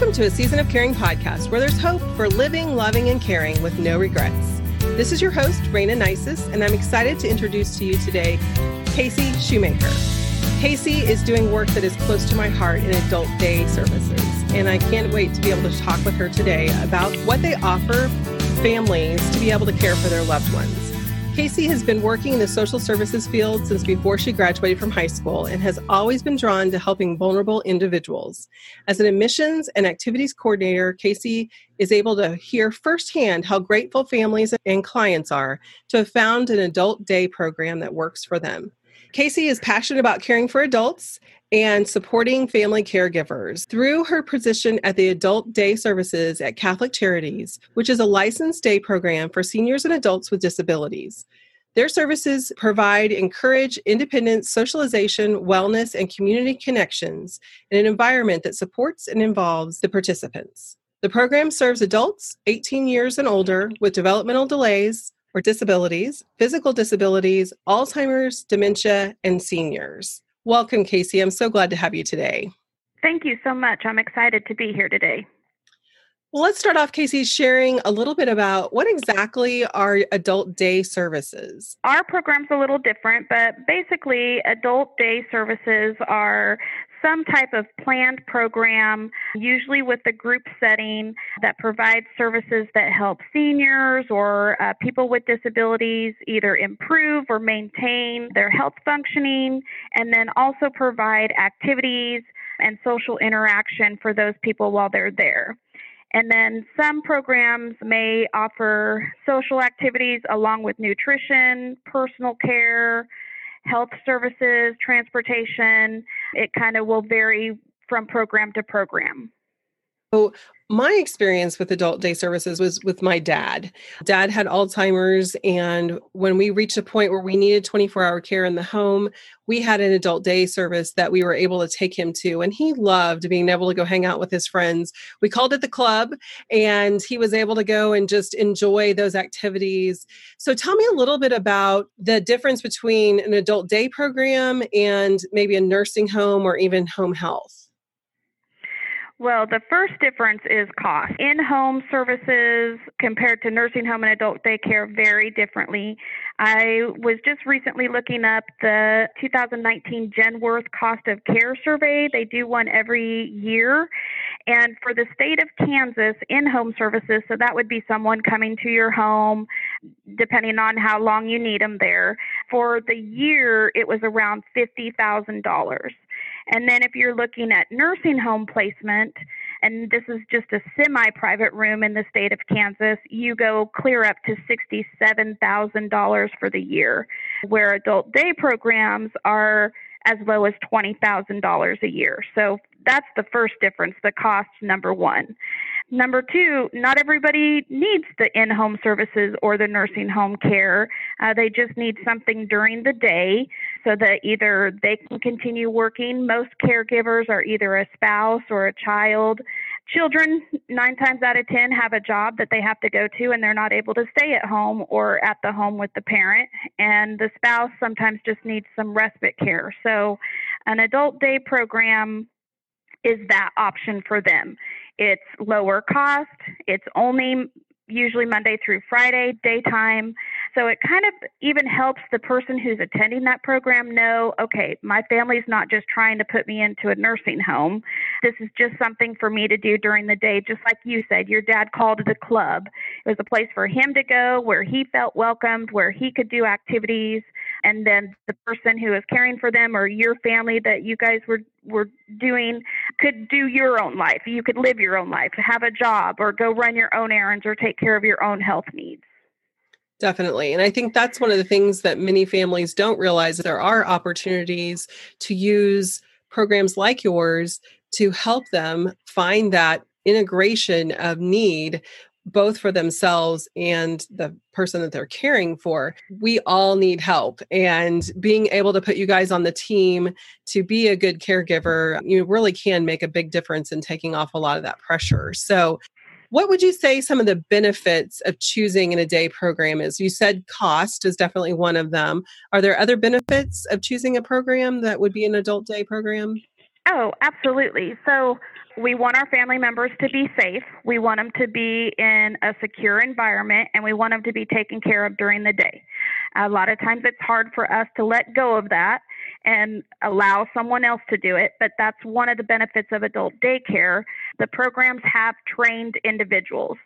Welcome to a Season of Caring podcast where there's hope for living, loving, and caring with no regrets. This is your host, Rayna Neises, and I'm excited to introduce to you today KC Schumacher. KC is doing work that is close to my heart in adult day services, and I can't wait to be able to talk with her today about what they offer families to be able to care for their loved ones. KC has been working in the social services field since before she graduated from high school and has always been drawn to helping vulnerable individuals. As an admissions and activities coordinator, KC is able to hear firsthand how grateful families and clients are to have found an adult day program that works for them. KC is passionate about caring for adults and supporting family caregivers through her position at the Adult Day Services at Catholic Charities, which is a licensed day program for seniors and adults with disabilities. Their services provide encourage independent socialization, wellness, and community connections in an environment that supports and involves the participants. The program serves adults 18 years and older with developmental delays or disabilities, physical disabilities, Alzheimer's, dementia, and seniors. Welcome, KC. I'm so glad to have you today. Thank you so much. I'm excited to be here today. Well, let's start off, KC, sharing a little bit about what exactly are adult day services. Our program's a little different, but basically, adult day services are some type of planned program, usually with a group setting that provides services that help seniors or uh, people with disabilities either improve or maintain their health functioning, and then also provide activities and social interaction for those people while they're there. And then some programs may offer social activities along with nutrition, personal care, health services, transportation. It kind of will vary from program to program. So, my experience with adult day services was with my dad. Dad had Alzheimer's, and when we reached a point where we needed 24 hour care in the home, we had an adult day service that we were able to take him to. And he loved being able to go hang out with his friends. We called it the club, and he was able to go and just enjoy those activities. So, tell me a little bit about the difference between an adult day program and maybe a nursing home or even home health. Well, the first difference is cost. In home services compared to nursing home and adult daycare vary differently. I was just recently looking up the 2019 Genworth Cost of Care Survey. They do one every year. And for the state of Kansas, in home services, so that would be someone coming to your home, depending on how long you need them there, for the year, it was around $50,000. And then if you're looking at nursing home placement, and this is just a semi private room in the state of Kansas, you go clear up to $67,000 for the year, where adult day programs are as low as $20,000 a year. So that's the first difference, the cost number one. Number two, not everybody needs the in home services or the nursing home care. Uh, they just need something during the day so that either they can continue working. Most caregivers are either a spouse or a child. Children, nine times out of ten, have a job that they have to go to and they're not able to stay at home or at the home with the parent. And the spouse sometimes just needs some respite care. So, an adult day program is that option for them. It's lower cost. It's only usually Monday through Friday, daytime. So it kind of even helps the person who's attending that program know okay, my family's not just trying to put me into a nursing home. This is just something for me to do during the day, just like you said. Your dad called it a club. It was a place for him to go where he felt welcomed, where he could do activities. And then the person who is caring for them or your family that you guys were were doing could do your own life. You could live your own life, have a job, or go run your own errands or take care of your own health needs. Definitely. And I think that's one of the things that many families don't realize there are opportunities to use programs like yours to help them find that integration of need both for themselves and the person that they're caring for. We all need help. And being able to put you guys on the team to be a good caregiver, you really can make a big difference in taking off a lot of that pressure. So, what would you say some of the benefits of choosing in a day program is? You said cost is definitely one of them. Are there other benefits of choosing a program that would be an adult day program? Oh, absolutely. So we want our family members to be safe. We want them to be in a secure environment and we want them to be taken care of during the day. A lot of times it's hard for us to let go of that and allow someone else to do it, but that's one of the benefits of adult daycare. The programs have trained individuals.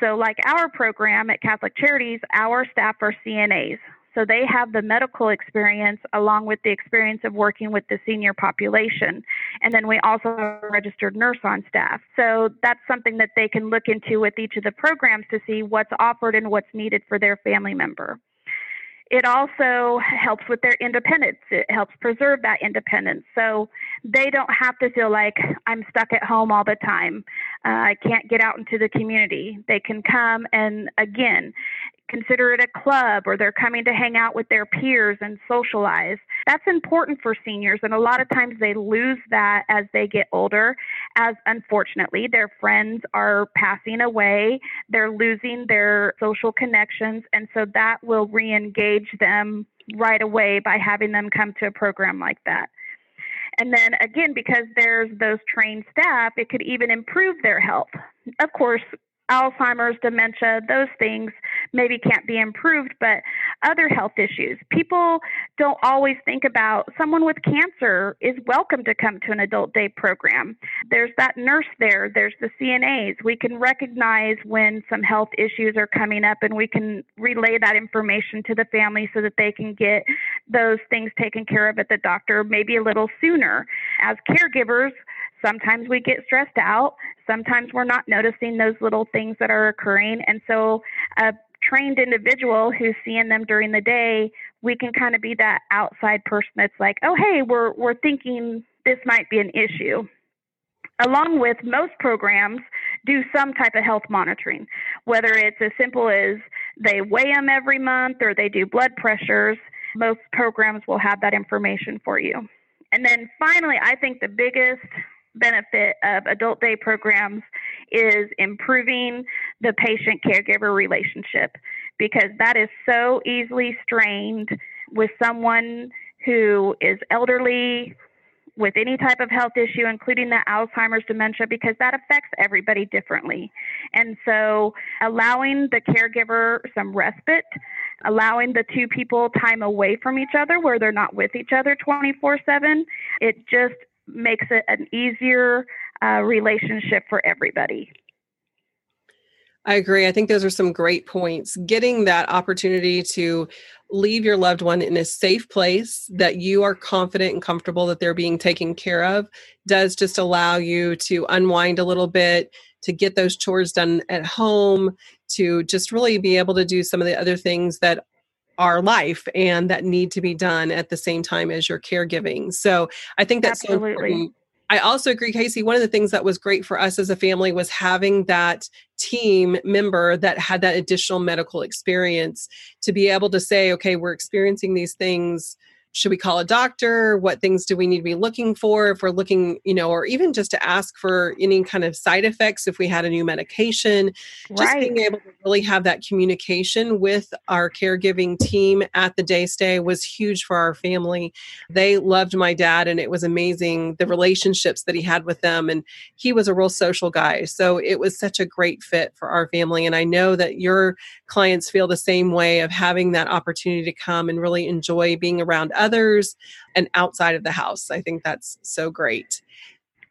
So, like our program at Catholic Charities, our staff are CNAs. So they have the medical experience along with the experience of working with the senior population. And then we also have a registered nurse on staff. So that's something that they can look into with each of the programs to see what's offered and what's needed for their family member. It also helps with their independence. It helps preserve that independence. So they don't have to feel like I'm stuck at home all the time. Uh, I can't get out into the community. They can come and again, consider it a club or they're coming to hang out with their peers and socialize. That's important for seniors, and a lot of times they lose that as they get older, as unfortunately their friends are passing away, they're losing their social connections, and so that will re engage them right away by having them come to a program like that. And then again, because there's those trained staff, it could even improve their health. Of course, Alzheimer's, dementia, those things maybe can't be improved, but other health issues. People don't always think about someone with cancer is welcome to come to an adult day program. There's that nurse there, there's the CNAs. We can recognize when some health issues are coming up and we can relay that information to the family so that they can get those things taken care of at the doctor maybe a little sooner. As caregivers, sometimes we get stressed out. Sometimes we're not noticing those little things that are occurring. And so, a trained individual who's seeing them during the day, we can kind of be that outside person that's like, oh, hey, we're, we're thinking this might be an issue. Along with most programs, do some type of health monitoring, whether it's as simple as they weigh them every month or they do blood pressures. Most programs will have that information for you. And then finally, I think the biggest benefit of adult day programs is improving the patient caregiver relationship because that is so easily strained with someone who is elderly with any type of health issue, including the Alzheimer's dementia, because that affects everybody differently. And so, allowing the caregiver some respite, allowing the two people time away from each other where they're not with each other 24 7, it just makes it an easier uh, relationship for everybody. I agree. I think those are some great points. Getting that opportunity to leave your loved one in a safe place that you are confident and comfortable that they're being taken care of does just allow you to unwind a little bit, to get those chores done at home, to just really be able to do some of the other things that our life and that need to be done at the same time as your caregiving. So I think that's Absolutely. so important. I also agree, KC. One of the things that was great for us as a family was having that team member that had that additional medical experience to be able to say, okay, we're experiencing these things should we call a doctor? What things do we need to be looking for if we're looking you know or even just to ask for any kind of side effects if we had a new medication? Just being able to really have that communication with our caregiving team at the day stay was huge for our family. They loved my dad and it was amazing the relationships that he had with them and he was a real social guy. So it was such a great fit for our family and i know that your clients feel the same way of having that opportunity to come and really enjoy being around others and outside of the house. I think that's so great.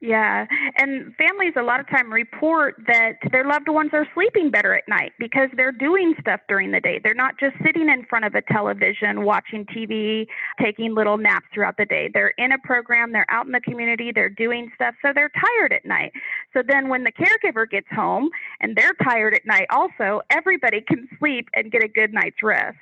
Yeah, and families a lot of time report that their loved ones are sleeping better at night because they're doing stuff during the day. They're not just sitting in front of a television watching TV, taking little naps throughout the day. They're in a program, they're out in the community, they're doing stuff, so they're tired at night. So then when the caregiver gets home and they're tired at night also, everybody can sleep and get a good night's rest.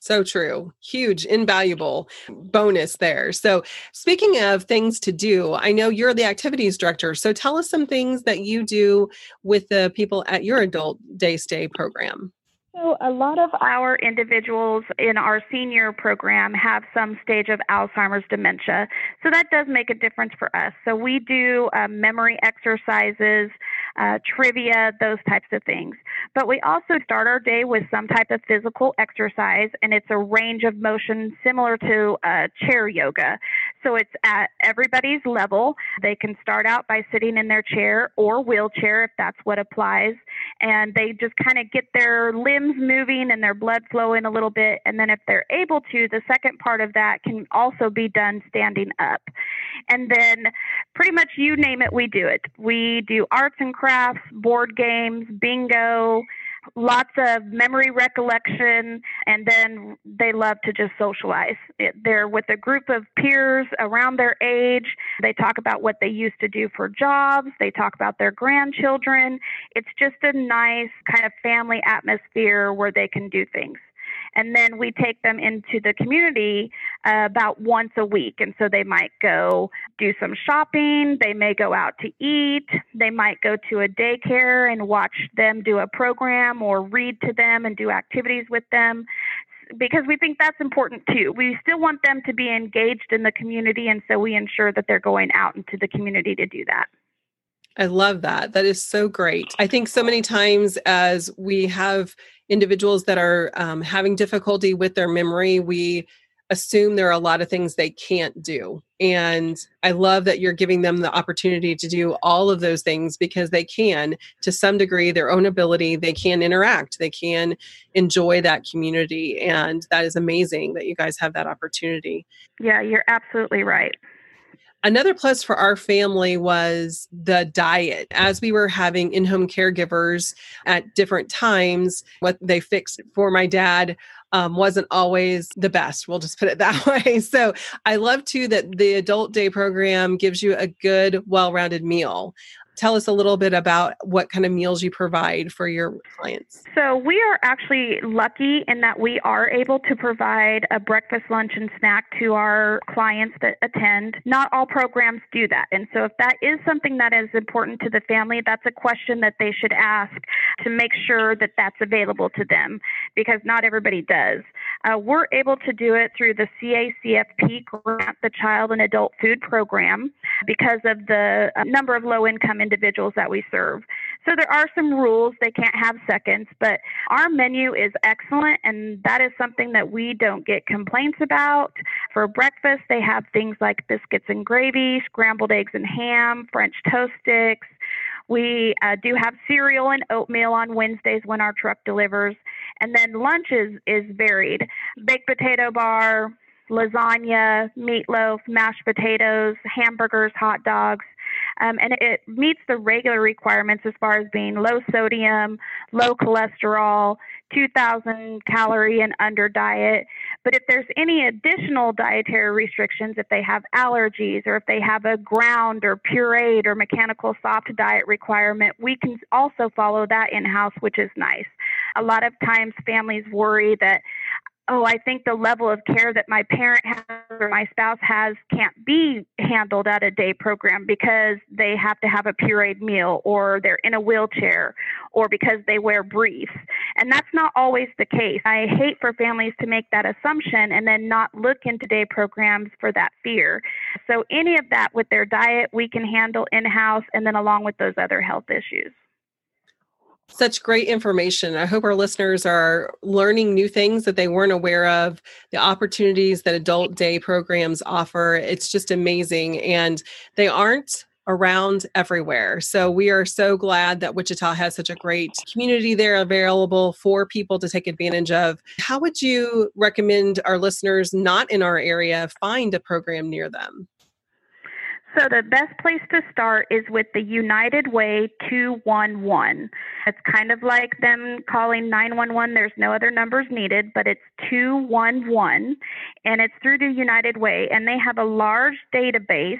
So true. Huge, invaluable bonus there. So, speaking of things to do, I know you're the activities director. So, tell us some things that you do with the people at your adult day stay program. So, a lot of our individuals in our senior program have some stage of Alzheimer's dementia. So, that does make a difference for us. So, we do uh, memory exercises, uh, trivia, those types of things. But we also start our day with some type of physical exercise, and it's a range of motion similar to uh, chair yoga. So it's at everybody's level. They can start out by sitting in their chair or wheelchair if that's what applies. And they just kind of get their limbs moving and their blood flowing a little bit. And then if they're able to, the second part of that can also be done standing up. And then pretty much you name it, we do it. We do arts and crafts, board games, bingo lots of memory recollection, and then they love to just socialize. They're with a group of peers around their age. They talk about what they used to do for jobs, they talk about their grandchildren. It's just a nice kind of family atmosphere where they can do things and then we take them into the community uh, about once a week. And so they might go do some shopping, they may go out to eat, they might go to a daycare and watch them do a program or read to them and do activities with them because we think that's important too. We still want them to be engaged in the community, and so we ensure that they're going out into the community to do that. I love that. That is so great. I think so many times as we have individuals that are um, having difficulty with their memory, we assume there are a lot of things they can't do. And I love that you're giving them the opportunity to do all of those things because they can, to some degree, their own ability, they can interact, they can enjoy that community. And that is amazing that you guys have that opportunity. Yeah, you're absolutely right. Another plus for our family was the diet. As we were having in home caregivers at different times, what they fixed for my dad um, wasn't always the best. We'll just put it that way. So I love too that the adult day program gives you a good, well rounded meal tell us a little bit about what kind of meals you provide for your clients. So, we are actually lucky in that we are able to provide a breakfast, lunch, and snack to our clients that attend. Not all programs do that. And so, if that is something that is important to the family, that's a question that they should ask to make sure that that's available to them because not everybody does. Uh, we're able to do it through the CACFP grant, the Child and Adult Food Program, because of the uh, number of low income individuals that we serve. So there are some rules. They can't have seconds, but our menu is excellent, and that is something that we don't get complaints about. For breakfast, they have things like biscuits and gravy, scrambled eggs and ham, French toast sticks. We uh, do have cereal and oatmeal on Wednesdays when our truck delivers. And then lunch is, is varied baked potato bar, lasagna, meatloaf, mashed potatoes, hamburgers, hot dogs. Um, and it meets the regular requirements as far as being low sodium, low cholesterol, 2,000 calorie and under diet. But if there's any additional dietary restrictions, if they have allergies or if they have a ground or pureed or mechanical soft diet requirement, we can also follow that in house, which is nice. A lot of times families worry that oh, I think the level of care that my parent has or my spouse has can't be handled at a day program because they have to have a pureed meal or they're in a wheelchair or because they wear briefs. And that's not always the case. I hate for families to make that assumption and then not look into day programs for that fear. So, any of that with their diet, we can handle in house and then along with those other health issues such great information. I hope our listeners are learning new things that they weren't aware of, the opportunities that adult day programs offer. It's just amazing. And they aren't around everywhere. So we are so glad that Wichita has such a great community there available for people to take advantage of. How would you recommend our listeners not in our area find a program near them? So, the best place to start is with the United Way 211. It's kind of like them calling 911. There's no other numbers needed, but it's 211, and it's through the United Way. And they have a large database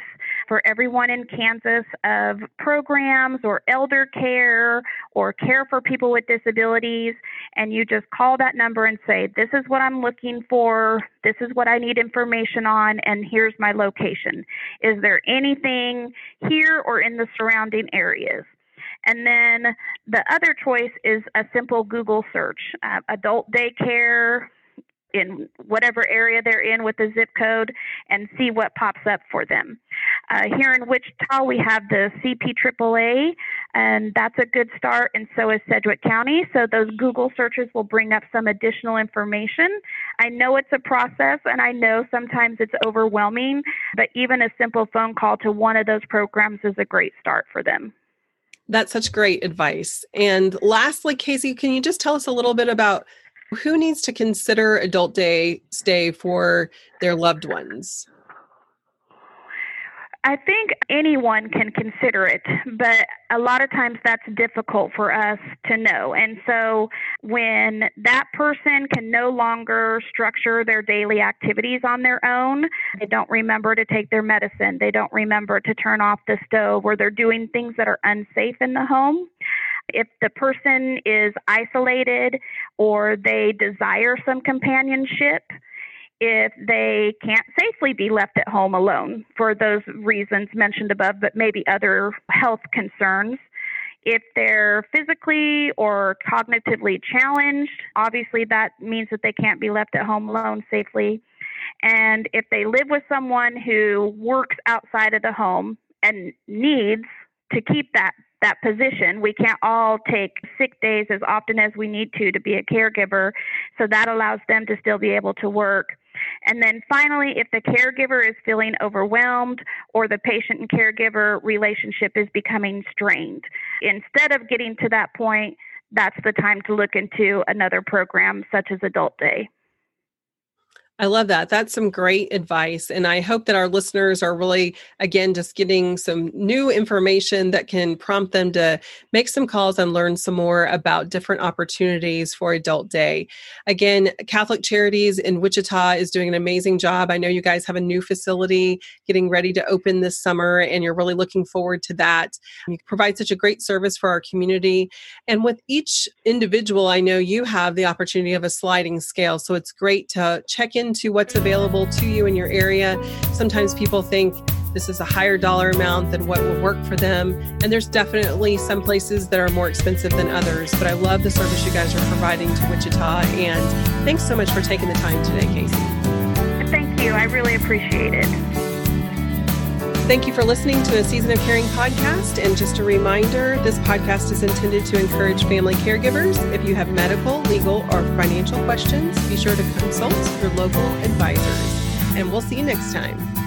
for everyone in Kansas of programs or elder care or care for people with disabilities. And you just call that number and say, This is what I'm looking for, this is what I need information on, and here's my location. Is there anything here or in the surrounding areas? And then the other choice is a simple Google search uh, adult daycare, in whatever area they're in with the zip code and see what pops up for them. Uh, here in Wichita, we have the CPAAA, and that's a good start, and so is Sedgwick County. So those Google searches will bring up some additional information. I know it's a process, and I know sometimes it's overwhelming, but even a simple phone call to one of those programs is a great start for them. That's such great advice. And lastly, KC, can you just tell us a little bit about who needs to consider adult day stay for their loved ones? I think anyone can consider it, but a lot of times that's difficult for us to know. And so when that person can no longer structure their daily activities on their own, they don't remember to take their medicine, they don't remember to turn off the stove, or they're doing things that are unsafe in the home. If the person is isolated or they desire some companionship, if they can't safely be left at home alone for those reasons mentioned above, but maybe other health concerns. If they're physically or cognitively challenged, obviously that means that they can't be left at home alone safely. And if they live with someone who works outside of the home and needs to keep that that position. We can't all take sick days as often as we need to to be a caregiver, so that allows them to still be able to work. And then finally, if the caregiver is feeling overwhelmed or the patient and caregiver relationship is becoming strained, instead of getting to that point, that's the time to look into another program such as Adult Day. I love that. That's some great advice. And I hope that our listeners are really, again, just getting some new information that can prompt them to make some calls and learn some more about different opportunities for Adult Day. Again, Catholic Charities in Wichita is doing an amazing job. I know you guys have a new facility getting ready to open this summer, and you're really looking forward to that. You provide such a great service for our community. And with each individual, I know you have the opportunity of a sliding scale. So it's great to check in into what's available to you in your area. Sometimes people think this is a higher dollar amount than what will work for them. And there's definitely some places that are more expensive than others. But I love the service you guys are providing to Wichita. And thanks so much for taking the time today, KC. Thank you. I really appreciate it. Thank you for listening to a Season of Caring podcast. And just a reminder this podcast is intended to encourage family caregivers. If you have medical, legal, or financial questions, be sure to consult your local advisors. And we'll see you next time.